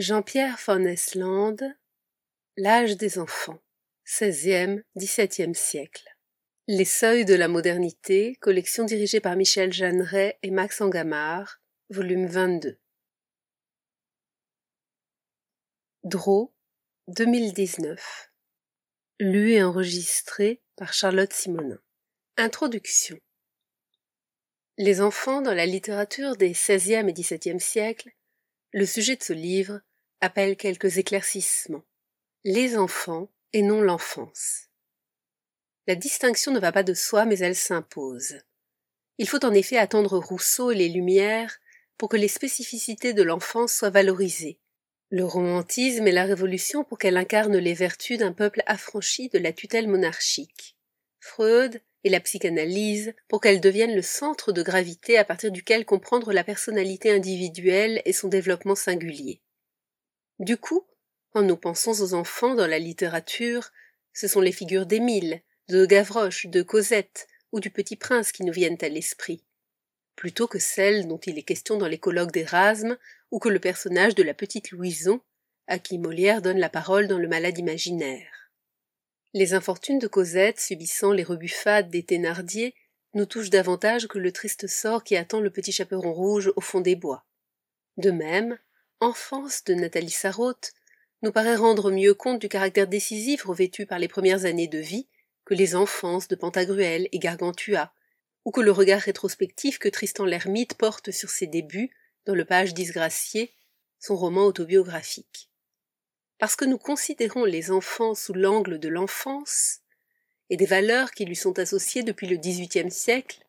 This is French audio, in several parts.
Jean-Pierre von Esland L'âge des enfants XVIe, XVIIe siècle. Les seuils de la modernité, collection dirigée par Michel Jeanneret et Max Angamard, volume 22 Draw, 2019 Lu et enregistré par Charlotte Simonin. Introduction. Les enfants dans la littérature des XVIe et XVIIe siècles, le sujet de ce livre appelle quelques éclaircissements. Les enfants et non l'enfance. La distinction ne va pas de soi, mais elle s'impose. Il faut en effet attendre Rousseau et les Lumières pour que les spécificités de l'enfance soient valorisées, le romantisme et la révolution pour qu'elle incarne les vertus d'un peuple affranchi de la tutelle monarchique, Freud et la psychanalyse pour qu'elle devienne le centre de gravité à partir duquel comprendre la personnalité individuelle et son développement singulier. Du coup, quand nous pensons aux enfants dans la littérature, ce sont les figures d'Émile, de Gavroche, de Cosette ou du Petit Prince qui nous viennent à l'esprit, plutôt que celles dont il est question dans les colloques d'Erasme ou que le personnage de la petite Louison, à qui Molière donne la parole dans le malade imaginaire. Les infortunes de Cosette subissant les rebuffades des Thénardier nous touchent davantage que le triste sort qui attend le petit chaperon rouge au fond des bois. De même, enfance de Nathalie Sarraute nous paraît rendre mieux compte du caractère décisif revêtu par les premières années de vie que les enfances de Pantagruel et Gargantua, ou que le regard rétrospectif que Tristan l'Hermite porte sur ses débuts dans le page disgracié, son roman autobiographique. Parce que nous considérons les enfants sous l'angle de l'enfance et des valeurs qui lui sont associées depuis le XVIIIe siècle,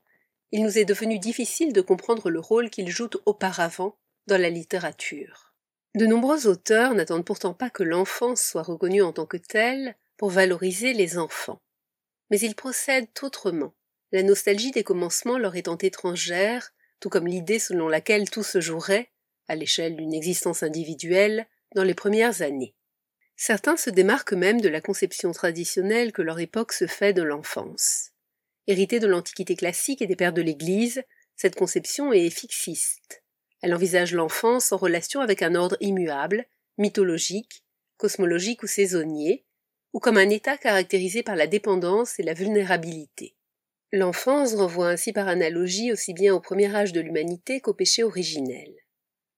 il nous est devenu difficile de comprendre le rôle qu'ils jouent auparavant dans la littérature. De nombreux auteurs n'attendent pourtant pas que l'enfance soit reconnue en tant que telle pour valoriser les enfants. Mais ils procèdent autrement, la nostalgie des commencements leur étant étrangère, tout comme l'idée selon laquelle tout se jouerait, à l'échelle d'une existence individuelle, dans les premières années. Certains se démarquent même de la conception traditionnelle que leur époque se fait de l'enfance. Héritée de l'Antiquité classique et des pères de l'Église, cette conception est fixiste. Elle envisage l'enfance en relation avec un ordre immuable, mythologique, cosmologique ou saisonnier, ou comme un état caractérisé par la dépendance et la vulnérabilité. L'enfance renvoie ainsi par analogie aussi bien au premier âge de l'humanité qu'au péché originel.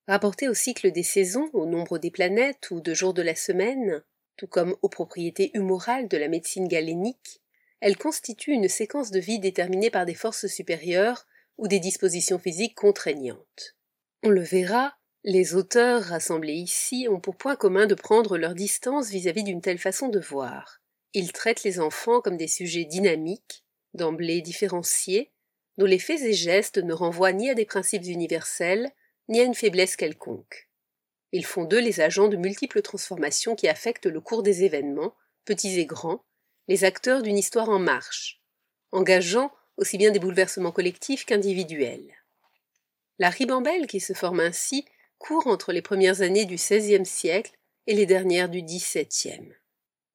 Rapportée au cycle des saisons, au nombre des planètes ou de jours de la semaine, tout comme aux propriétés humorales de la médecine galénique, elle constitue une séquence de vie déterminée par des forces supérieures ou des dispositions physiques contraignantes. On le verra, les auteurs rassemblés ici ont pour point commun de prendre leur distance vis-à-vis d'une telle façon de voir. Ils traitent les enfants comme des sujets dynamiques, d'emblée différenciés, dont les faits et gestes ne renvoient ni à des principes universels, ni à une faiblesse quelconque. Ils font d'eux les agents de multiples transformations qui affectent le cours des événements, petits et grands, les acteurs d'une histoire en marche, engageant aussi bien des bouleversements collectifs qu'individuels. La ribambelle qui se forme ainsi court entre les premières années du XVIe siècle et les dernières du XVIIe.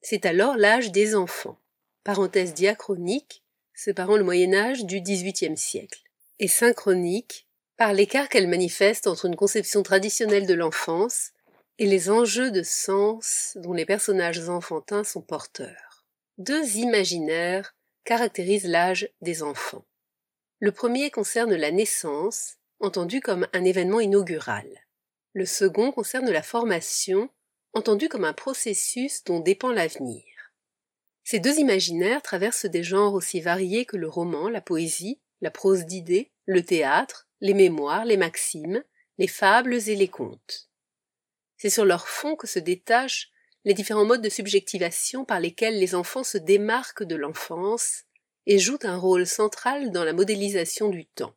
C'est alors l'âge des enfants, parenthèse diachronique séparant le Moyen Âge du XVIIIe siècle, et synchronique par l'écart qu'elle manifeste entre une conception traditionnelle de l'enfance et les enjeux de sens dont les personnages enfantins sont porteurs. Deux imaginaires caractérisent l'âge des enfants. Le premier concerne la naissance, entendu comme un événement inaugural. Le second concerne la formation, entendu comme un processus dont dépend l'avenir. Ces deux imaginaires traversent des genres aussi variés que le roman, la poésie, la prose d'idées, le théâtre, les mémoires, les maximes, les fables et les contes. C'est sur leur fond que se détachent les différents modes de subjectivation par lesquels les enfants se démarquent de l'enfance et jouent un rôle central dans la modélisation du temps.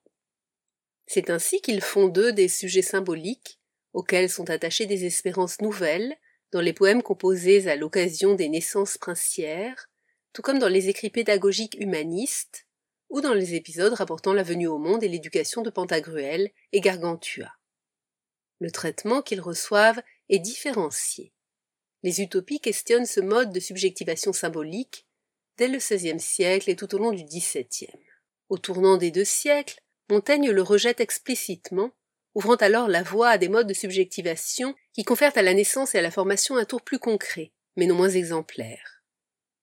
C'est ainsi qu'ils font d'eux des sujets symboliques, auxquels sont attachées des espérances nouvelles, dans les poèmes composés à l'occasion des naissances princières, tout comme dans les écrits pédagogiques humanistes, ou dans les épisodes rapportant la venue au monde et l'éducation de Pantagruel et Gargantua. Le traitement qu'ils reçoivent est différencié. Les utopies questionnent ce mode de subjectivation symbolique dès le XVIe siècle et tout au long du XVIIe. Au tournant des deux siècles, Montaigne le rejette explicitement ouvrant alors la voie à des modes de subjectivation qui confèrent à la naissance et à la formation un tour plus concret, mais non moins exemplaire.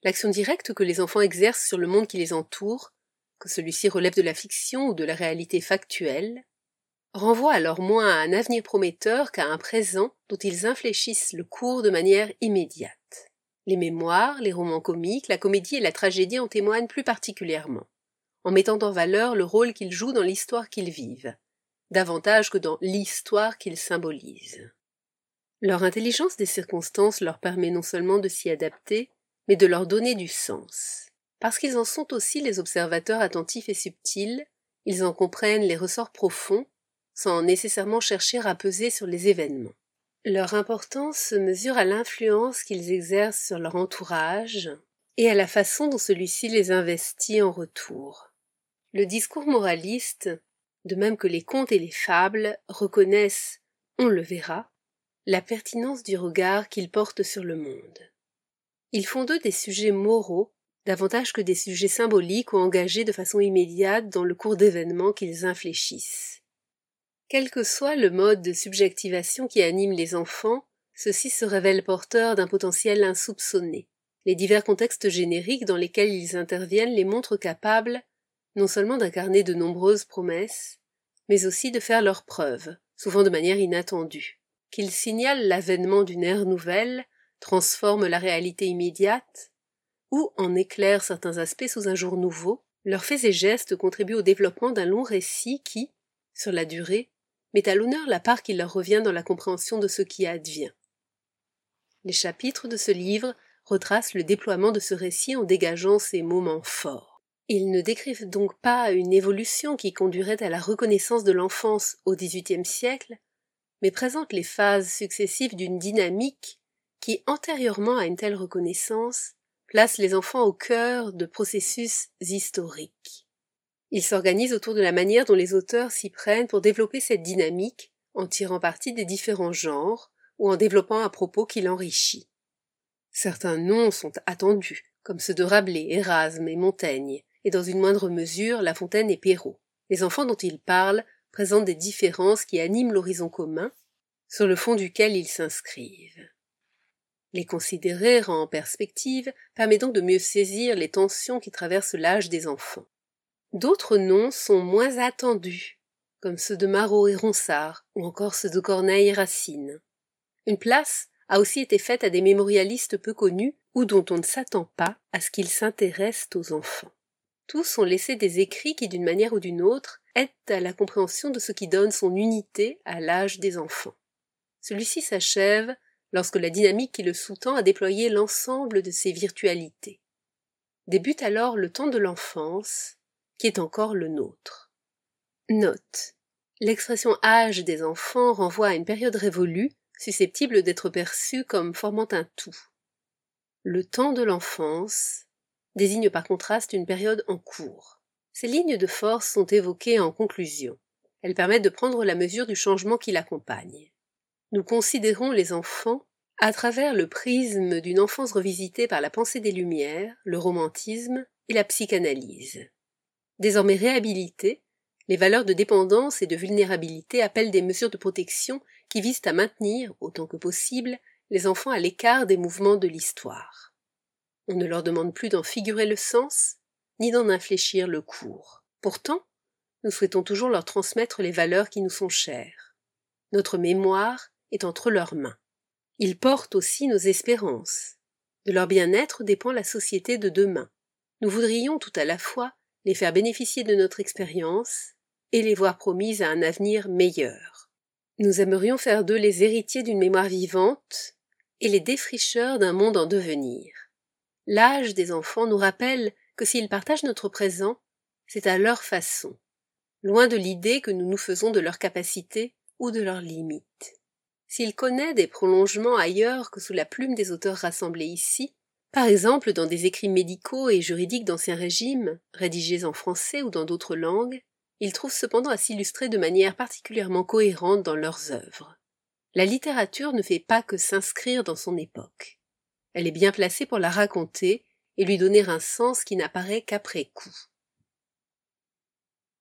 L'action directe que les enfants exercent sur le monde qui les entoure, que celui-ci relève de la fiction ou de la réalité factuelle, renvoie alors moins à un avenir prometteur qu'à un présent dont ils infléchissent le cours de manière immédiate. Les mémoires, les romans comiques, la comédie et la tragédie en témoignent plus particulièrement, en mettant en valeur le rôle qu'ils jouent dans l'histoire qu'ils vivent, davantage que dans l'histoire qu'ils symbolisent. Leur intelligence des circonstances leur permet non seulement de s'y adapter, mais de leur donner du sens. Parce qu'ils en sont aussi les observateurs attentifs et subtils, ils en comprennent les ressorts profonds, sans nécessairement chercher à peser sur les événements. Leur importance se mesure à l'influence qu'ils exercent sur leur entourage et à la façon dont celui-ci les investit en retour. Le discours moraliste de même que les contes et les fables reconnaissent, on le verra, la pertinence du regard qu'ils portent sur le monde. Ils font d'eux des sujets moraux davantage que des sujets symboliques ou engagés de façon immédiate dans le cours d'événements qu'ils infléchissent. Quel que soit le mode de subjectivation qui anime les enfants, ceux-ci se révèlent porteurs d'un potentiel insoupçonné. Les divers contextes génériques dans lesquels ils interviennent les montrent capables non seulement d'incarner de nombreuses promesses, mais aussi de faire leurs preuves, souvent de manière inattendue. Qu'ils signalent l'avènement d'une ère nouvelle, transforment la réalité immédiate, ou en éclairent certains aspects sous un jour nouveau, leurs faits et gestes contribuent au développement d'un long récit qui, sur la durée, met à l'honneur la part qui leur revient dans la compréhension de ce qui advient. Les chapitres de ce livre retracent le déploiement de ce récit en dégageant ces moments forts. Ils ne décrivent donc pas une évolution qui conduirait à la reconnaissance de l'enfance au XVIIIe siècle, mais présentent les phases successives d'une dynamique qui, antérieurement à une telle reconnaissance, place les enfants au cœur de processus historiques. Ils s'organisent autour de la manière dont les auteurs s'y prennent pour développer cette dynamique, en tirant parti des différents genres, ou en développant un propos qui l'enrichit. Certains noms sont attendus, comme ceux de Rabelais, Erasme et Montaigne, et dans une moindre mesure La Fontaine et Perrault. Les enfants dont ils parlent présentent des différences qui animent l'horizon commun, sur le fond duquel ils s'inscrivent. Les considérer en perspective permet donc de mieux saisir les tensions qui traversent l'âge des enfants. D'autres noms sont moins attendus, comme ceux de Marot et Ronsard, ou encore ceux de Corneille et Racine. Une place a aussi été faite à des mémorialistes peu connus ou dont on ne s'attend pas à ce qu'ils s'intéressent aux enfants. Tous ont laissé des écrits qui, d'une manière ou d'une autre, aident à la compréhension de ce qui donne son unité à l'âge des enfants. Celui-ci s'achève lorsque la dynamique qui le sous-tend a déployé l'ensemble de ses virtualités. Débute alors le temps de l'enfance, qui est encore le nôtre. Note. L'expression âge des enfants renvoie à une période révolue, susceptible d'être perçue comme formant un tout. Le temps de l'enfance désigne par contraste une période en cours. Ces lignes de force sont évoquées en conclusion. Elles permettent de prendre la mesure du changement qui l'accompagne. Nous considérons les enfants à travers le prisme d'une enfance revisitée par la pensée des Lumières, le romantisme et la psychanalyse. Désormais réhabilités, les valeurs de dépendance et de vulnérabilité appellent des mesures de protection qui visent à maintenir, autant que possible, les enfants à l'écart des mouvements de l'histoire. On ne leur demande plus d'en figurer le sens, ni d'en infléchir le cours. Pourtant, nous souhaitons toujours leur transmettre les valeurs qui nous sont chères. Notre mémoire est entre leurs mains. Ils portent aussi nos espérances. De leur bien-être dépend la société de demain. Nous voudrions tout à la fois les faire bénéficier de notre expérience et les voir promises à un avenir meilleur. Nous aimerions faire d'eux les héritiers d'une mémoire vivante et les défricheurs d'un monde en devenir. L'âge des enfants nous rappelle que s'ils partagent notre présent, c'est à leur façon, loin de l'idée que nous nous faisons de leurs capacités ou de leurs limites. S'il connaît des prolongements ailleurs que sous la plume des auteurs rassemblés ici, par exemple dans des écrits médicaux et juridiques d'ancien régime, rédigés en français ou dans d'autres langues, il trouve cependant à s'illustrer de manière particulièrement cohérente dans leurs œuvres. La littérature ne fait pas que s'inscrire dans son époque. Elle est bien placée pour la raconter et lui donner un sens qui n'apparaît qu'après coup.